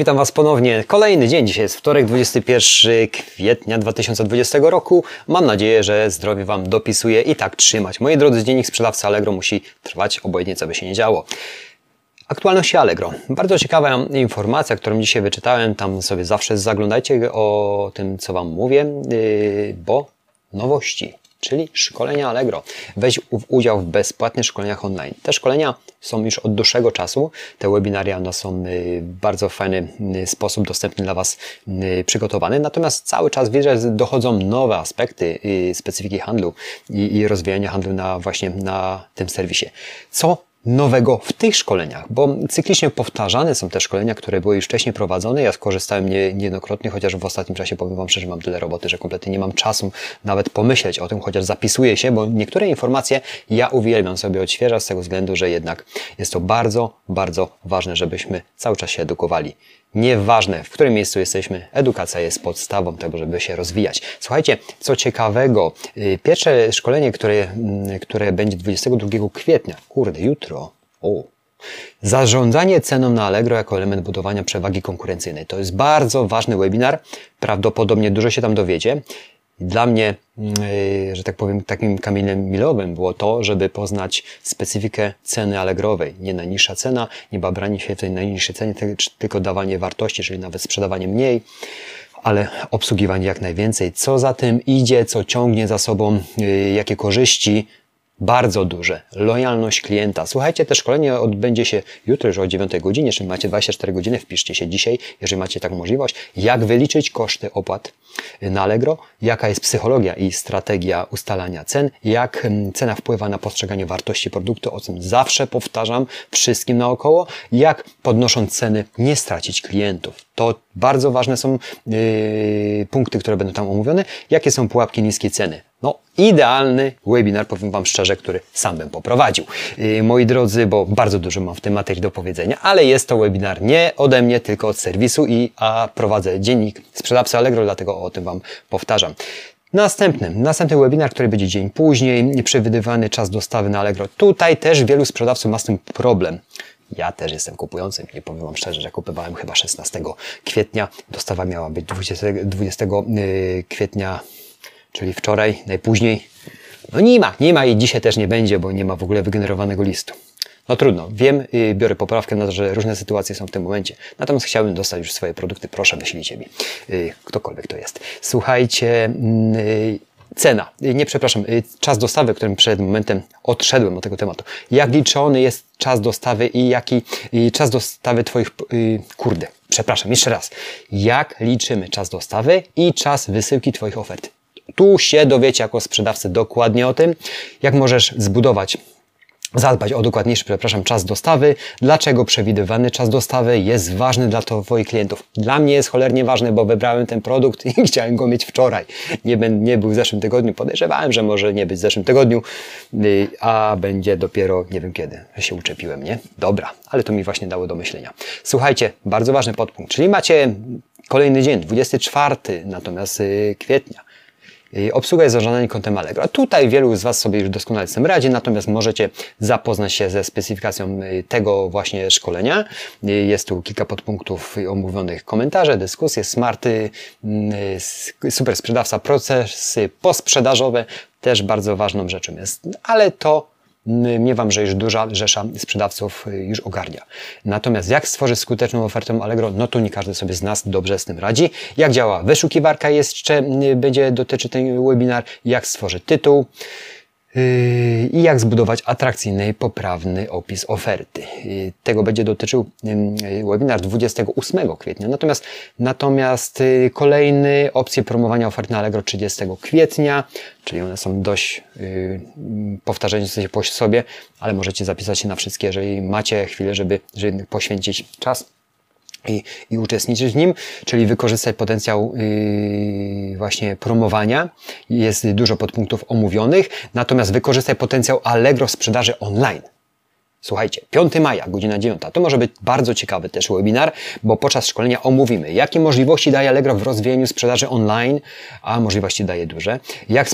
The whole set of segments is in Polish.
Witam Was ponownie. Kolejny dzień. Dzisiaj jest wtorek, 21 kwietnia 2020 roku. Mam nadzieję, że zdrowie Wam dopisuje i tak trzymać. Moi drodzy, dziennik sprzedawcy Allegro musi trwać obojętnie, co by się nie działo. Aktualności Allegro. Bardzo ciekawa informacja, którą dzisiaj wyczytałem. Tam sobie zawsze zaglądajcie o tym, co Wam mówię, yy, bo nowości czyli szkolenia Allegro. Weź udział w bezpłatnych szkoleniach online. Te szkolenia są już od dłuższego czasu. Te webinaria one są y, w bardzo fajny y, sposób dostępny dla Was y, przygotowane. Natomiast cały czas widzę, że dochodzą nowe aspekty specyfiki handlu i rozwijania handlu na właśnie na tym serwisie. Co nowego w tych szkoleniach, bo cyklicznie powtarzane są te szkolenia, które były już wcześniej prowadzone. Ja skorzystałem nie, niejednokrotnie, chociaż w ostatnim czasie powiem Wam szczerze, mam tyle roboty, że kompletnie nie mam czasu nawet pomyśleć o tym, chociaż zapisuję się, bo niektóre informacje ja uwielbiam sobie odświeżać z tego względu, że jednak jest to bardzo, bardzo ważne, żebyśmy cały czas się edukowali. Nieważne, w którym miejscu jesteśmy, edukacja jest podstawą tego, żeby się rozwijać. Słuchajcie, co ciekawego, y, pierwsze szkolenie, które, mm, które będzie 22 kwietnia, kurde, jutro, o, Zarządzanie ceną na Allegro jako element budowania przewagi konkurencyjnej. To jest bardzo ważny webinar. Prawdopodobnie dużo się tam dowiecie. Dla mnie, yy, że tak powiem, takim kamieniem milowym było to, żeby poznać specyfikę ceny Allegrowej. Nie najniższa cena, nie babranie się tej najniższej cenie, tylko dawanie wartości, czyli nawet sprzedawanie mniej, ale obsługiwanie jak najwięcej. Co za tym idzie, co ciągnie za sobą, yy, jakie korzyści bardzo duże. Lojalność klienta. Słuchajcie, te szkolenie odbędzie się jutro już o 9 godzinie, jeżeli macie 24 godziny, wpiszcie się dzisiaj, jeżeli macie taką możliwość, jak wyliczyć koszty opłat na Allegro, jaka jest psychologia i strategia ustalania cen, jak cena wpływa na postrzeganie wartości produktu, o czym zawsze powtarzam wszystkim naokoło, jak podnosząc ceny nie stracić klientów. To bardzo ważne są yy, punkty, które będą tam omówione. Jakie są pułapki niskiej ceny? No, idealny webinar, powiem Wam szczerze, który sam bym poprowadził. Yy, moi drodzy, bo bardzo dużo mam w tej materii do powiedzenia, ale jest to webinar nie ode mnie, tylko od serwisu i a prowadzę dziennik sprzedawcy Allegro, dlatego o tym Wam powtarzam. Następny, następny webinar, który będzie dzień później, przewidywany czas dostawy na Allegro. Tutaj też wielu sprzedawców ma z tym problem. Ja też jestem kupującym. Nie powiem Wam szczerze, że kupowałem chyba 16 kwietnia. Dostawa miała być 20, 20 y, kwietnia, czyli wczoraj, najpóźniej. No nie ma, nie ma i dzisiaj też nie będzie, bo nie ma w ogóle wygenerowanego listu. No trudno, wiem, y, biorę poprawkę na to, że różne sytuacje są w tym momencie. Natomiast chciałbym dostać już swoje produkty, proszę wyślijcie mi. Y, ktokolwiek to jest. Słuchajcie, mm, cena, nie przepraszam, czas dostawy, którym przed momentem odszedłem od tego tematu. Jak liczony jest czas dostawy i jaki czas dostawy Twoich, kurde, przepraszam, jeszcze raz. Jak liczymy czas dostawy i czas wysyłki Twoich ofert? Tu się dowiecie jako sprzedawcy dokładnie o tym, jak możesz zbudować zadbać o dokładniejszy, przepraszam, czas dostawy. Dlaczego przewidywany czas dostawy jest ważny dla Twoich klientów? Dla mnie jest cholernie ważny, bo wybrałem ten produkt i chciałem go mieć wczoraj. Nie, nie był w zeszłym tygodniu. Podejrzewałem, że może nie być w zeszłym tygodniu, y, a będzie dopiero nie wiem kiedy. Się uczepiłem, nie? Dobra, ale to mi właśnie dało do myślenia. Słuchajcie, bardzo ważny podpunkt. Czyli macie kolejny dzień, 24 natomiast y, kwietnia. Obsługa jest zarządzana kontem Allegro. Tutaj wielu z Was sobie już doskonale z tym radzi, natomiast możecie zapoznać się ze specyfikacją y, tego właśnie szkolenia. Y, jest tu kilka podpunktów omówionych komentarze, dyskusje, smarty, super sprzedawca, procesy posprzedażowe też bardzo ważną rzeczą jest. Ale to Miewam, że już duża rzesza sprzedawców y, już ogarnia. Natomiast jak stworzyć skuteczną ofertę Allegro, no to nie każdy sobie z nas dobrze z tym radzi. Jak działa wyszukiwarka jeszcze y, będzie dotyczyć ten webinar, jak stworzyć tytuł, i jak zbudować atrakcyjny i poprawny opis oferty. Yy, tego będzie dotyczył yy, webinar 28 kwietnia. Natomiast, natomiast kolejny opcje promowania ofert na Allegro 30 kwietnia, czyli one są dość powtarzające się po sobie, ale możecie zapisać się na wszystkie, jeżeli macie chwilę, żeby, żeby poświęcić czas i, i uczestniczyć w nim, czyli wykorzystać potencjał yy, właśnie promowania. Jest dużo podpunktów omówionych, natomiast wykorzystaj potencjał Allegro sprzedaży online. Słuchajcie, 5 maja, godzina 9. To może być bardzo ciekawy też webinar, bo podczas szkolenia omówimy, jakie możliwości daje Allegro w rozwijaniu sprzedaży online, a możliwości daje duże. Jak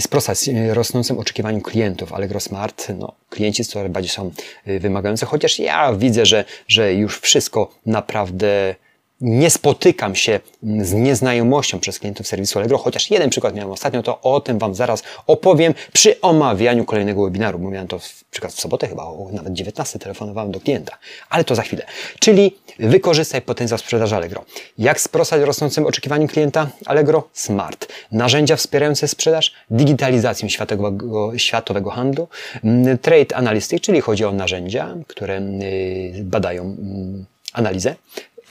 sprostać rosnącym oczekiwaniom klientów Allegro Smart. No, klienci coraz bardziej są y, wymagający, chociaż ja widzę, że, że już wszystko naprawdę nie spotykam się z nieznajomością przez klientów serwisu Allegro, chociaż jeden przykład miałem ostatnio, to o tym Wam zaraz opowiem przy omawianiu kolejnego webinaru, bo miałem to w, przykład w sobotę chyba, o nawet 19 telefonowałem do klienta, ale to za chwilę. Czyli wykorzystaj potencjał sprzedaży Allegro. Jak sprostać rosnącym oczekiwaniom klienta Allegro? Smart. Narzędzia wspierające sprzedaż, digitalizację światowego, światowego handlu, mm, trade analytics, czyli chodzi o narzędzia, które y, badają mm, analizę,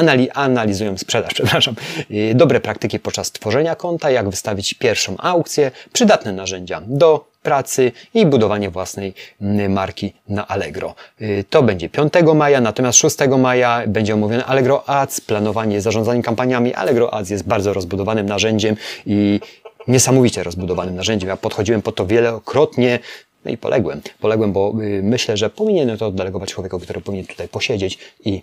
anali analizują sprzedaż, przepraszam, y, dobre praktyki podczas tworzenia konta, jak wystawić pierwszą aukcję, przydatne narzędzia do pracy i budowanie własnej marki na Allegro. Y, to będzie 5 maja, natomiast 6 maja będzie omówione Allegro Ads, planowanie, zarządzanie kampaniami. Allegro Ads jest bardzo rozbudowanym narzędziem i niesamowicie rozbudowanym narzędziem. Ja podchodziłem po to wielokrotnie, no i poległem. Poległem, bo y, myślę, że powinienem to oddelegować człowiekowi, który powinien tutaj posiedzieć i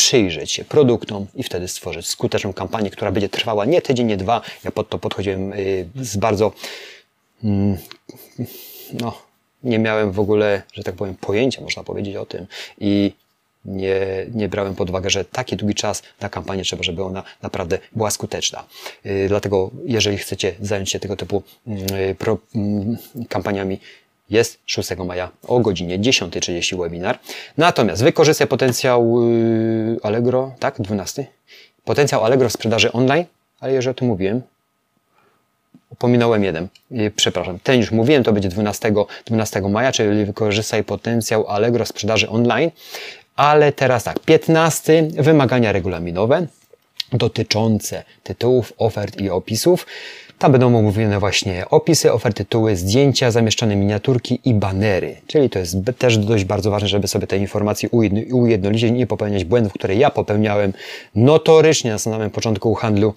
przyjrzeć się produktom i wtedy stworzyć skuteczną kampanię, która będzie trwała nie tydzień, nie dwa. Ja pod to podchodziłem y, z bardzo, mm, no, nie miałem w ogóle, że tak powiem, pojęcia, można powiedzieć o tym i nie, nie brałem pod uwagę, że taki długi czas na kampanię trzeba, żeby ona naprawdę była skuteczna. Y, dlatego, jeżeli chcecie zająć się tego typu y, pro, mm, kampaniami, jest 6 maja o godzinie 10.30 webinar. Natomiast wykorzystaj potencjał yy, Allegro, tak? 12. Potencjał Allegro w sprzedaży online, ale jeżeli o tym mówiłem, pominąłem jeden. Yy, przepraszam, ten już mówiłem, to będzie 12, 12 maja, czyli wykorzystaj potencjał Allegro sprzedaży online. Ale teraz tak, 15 wymagania regulaminowe dotyczące tytułów, ofert i opisów. Tam będą omówione właśnie opisy, oferty, tytuły, zdjęcia, zamieszczone miniaturki i banery. Czyli to jest też dość bardzo ważne, żeby sobie te informacje ujednolicić, nie popełniać błędów, które ja popełniałem notorycznie na samym początku handlu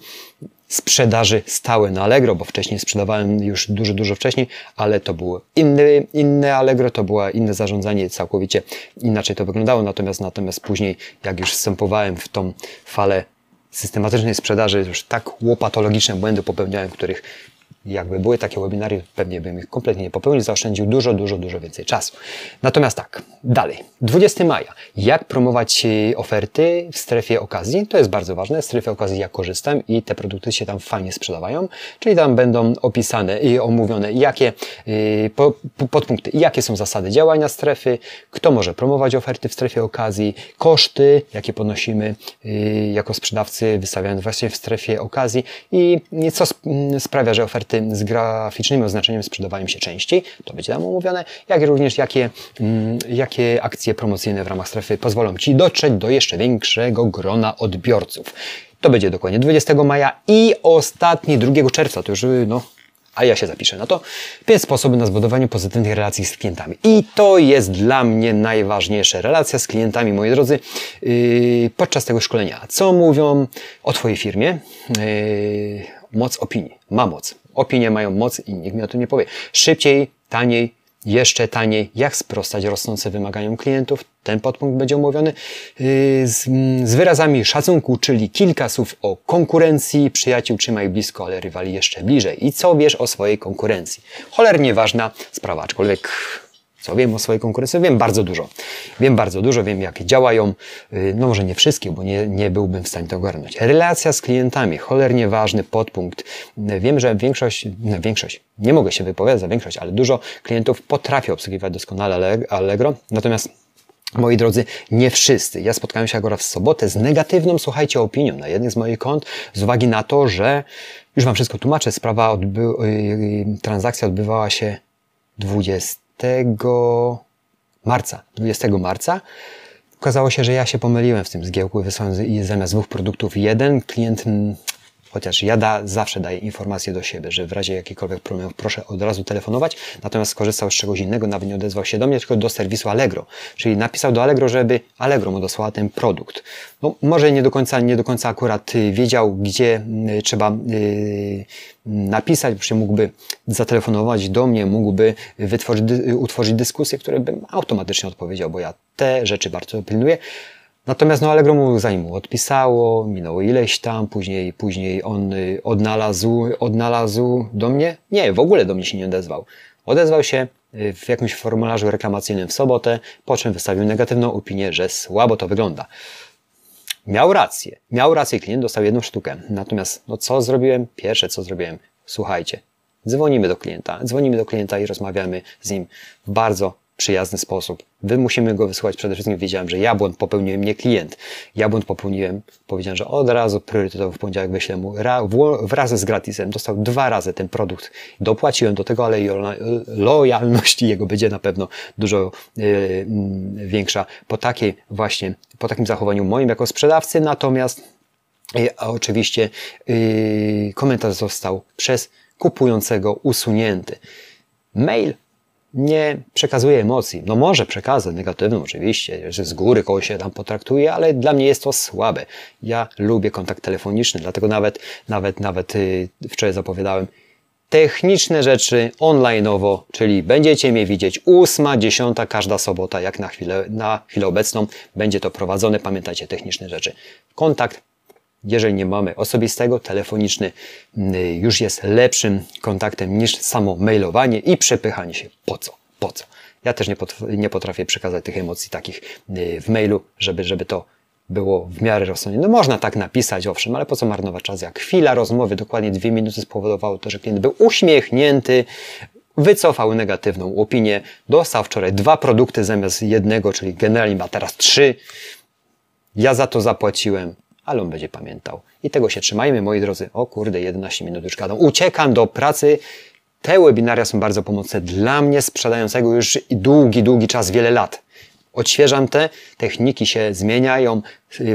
sprzedaży stałe na Allegro, bo wcześniej sprzedawałem już dużo, dużo wcześniej, ale to było inne, inne Allegro, to było inne zarządzanie, całkowicie inaczej to wyglądało, natomiast, natomiast później, jak już wstępowałem w tą falę systematycznej sprzedaży już tak łopatologiczne błędy popełniałem, których jakby były takie webinary, pewnie bym ich kompletnie nie popełnił, zaoszczędził dużo, dużo, dużo więcej czasu. Natomiast tak, dalej. 20 maja. Jak promować oferty w strefie okazji? To jest bardzo ważne. W strefie okazji ja korzystam i te produkty się tam fajnie sprzedawają, czyli tam będą opisane i omówione, jakie e, podpunkty, jakie są zasady działania strefy, kto może promować oferty w strefie okazji, koszty, jakie ponosimy e, jako sprzedawcy, wystawiając właśnie w strefie okazji i co sprawia, że oferty z graficznymi oznaczeniami sprzedawają się częściej, to będzie tam omówione, jak również jakie, mm, jakie akcje promocyjne w ramach strefy pozwolą Ci dotrzeć do jeszcze większego grona odbiorców. To będzie dokładnie 20 maja i ostatni 2 czerwca, to już no, a ja się zapiszę na to. Pięć sposobów na zbudowanie pozytywnych relacji z klientami. I to jest dla mnie najważniejsze. Relacja z klientami, moi drodzy, yy, podczas tego szkolenia. Co mówią o Twojej firmie? Yy, moc opinii. Ma moc. Opinie mają moc i nikt mi o tym nie powie. Szybciej, taniej, jeszcze taniej, jak sprostać rosnącym wymaganiom klientów. Ten podpunkt będzie omówiony yy, z, z, wyrazami szacunku, czyli kilka słów o konkurencji. Przyjaciół trzymaj blisko, ale rywali jeszcze bliżej. I co wiesz o swojej konkurencji? Cholernie ważna sprawa, aczkolwiek co wiem o swojej konkurencji? Wiem bardzo dużo. Wiem bardzo dużo, wiem jak działają. Y, no może nie wszystkie, bo nie, nie byłbym w stanie to ogarnąć. Relacja z klientami, cholernie ważny podpunkt. Wiem, że większość, no większość, nie mogę się wypowiadać za większość, ale dużo klientów potrafi obsługiwać doskonale Allegro. Natomiast Moi drodzy, nie wszyscy. Ja spotkałem się akurat w sobotę z negatywną, słuchajcie, opinią na jednym z moich kont, z uwagi na to, że już Wam wszystko tłumaczę, sprawa odby yy, transakcja odbywała się 20 marca, 20 marca, okazało się, że ja się pomyliłem w tym zgiełku, wysłałem zamiast dwóch produktów jeden. Klient chociaż ja da, zawsze daję informację do siebie, że w razie jakichkolwiek problemów proszę od razu telefonować, natomiast skorzystał z czegoś innego, nawet nie odezwał się do mnie, tylko do serwisu Allegro, czyli napisał do Allegro, żeby Allegro mu dosłała ten produkt. No, może nie do końca, nie do końca akurat y, wiedział, gdzie y, trzeba y, napisać, przecież mógłby zatelefonować do mnie, mógłby wytworzyć, utworzyć dyskusję, które bym automatycznie odpowiedział, bo ja te rzeczy bardzo pilnuję. Natomiast no Allegro mu zanim odpisało, minęło ileś tam, później, później on y, odnalazł, odnalazł do mnie, nie, w ogóle do mnie się nie odezwał. Odezwał się y, w jakimś formularzu reklamacyjnym w sobotę, po czym wystawił negatywną opinię, że słabo to wygląda. Miał rację, miał rację, klient dostał jedną sztukę. Natomiast, no co zrobiłem? Pierwsze co zrobiłem, słuchajcie, dzwonimy do klienta, dzwonimy do klienta i rozmawiamy z nim w bardzo przyjazny sposób. Wy musimy go wysłać. Przede wszystkim wiedziałem, że ja błąd popełniłem, nie klient. Ja błąd popełniłem. Powiedziałem, że od razu priorytetowo w poniedziałek wyślę mu wraz z gratisem. Dostał dwa razy ten produkt. Dopłaciłem do tego, ale lojalność jego będzie na pewno dużo yy, większa po takiej właśnie, po takim zachowaniu moim jako sprzedawcy. Natomiast yy, oczywiście yy, komentarz został przez kupującego usunięty. Mail nie przekazuje emocji. No może przekazać negatywną oczywiście, że z góry kogoś się tam potraktuje, ale dla mnie jest to słabe. Ja lubię kontakt telefoniczny, dlatego nawet, nawet, nawet yy, wczoraj zapowiadałem techniczne rzeczy online'owo, czyli będziecie mnie widzieć ósma, dziesiąta, każda sobota, jak na chwilę, na chwilę obecną będzie to prowadzone. Pamiętajcie, techniczne rzeczy. Kontakt jeżeli nie mamy osobistego, telefoniczny y, już jest lepszym kontaktem niż samo mailowanie i przepychanie się. Po co? Po co? Ja też nie, potrafię przekazać tych emocji takich y, w mailu, żeby, żeby to było w miarę rozsądnie. No można tak napisać, owszem, ale po co marnować czas? Jak chwila rozmowy, dokładnie dwie minuty spowodowało to, że klient był uśmiechnięty, wycofał negatywną opinię, dostał wczoraj dwa produkty zamiast jednego, czyli generalnie ma teraz trzy. Ja za to zapłaciłem ale on będzie pamiętał. I tego się trzymajmy, moi drodzy. O kurde, 11 minut już gadą. Uciekam do pracy. Te webinaria są bardzo pomocne dla mnie, sprzedającego już długi, długi czas, wiele lat. Odświeżam te, techniki się zmieniają,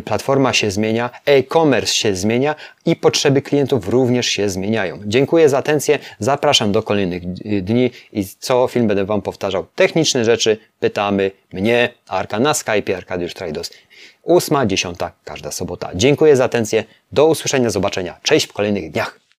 platforma się zmienia, e-commerce się zmienia i potrzeby klientów również się zmieniają. Dziękuję za atencję, zapraszam do kolejnych dni i co film będę Wam powtarzał. Techniczne rzeczy pytamy mnie, Arka na Skype, Arkadiusz Trajdos. Ósma, dziesiąta, każda sobota. Dziękuję za atencję, do usłyszenia, zobaczenia. Cześć w kolejnych dniach.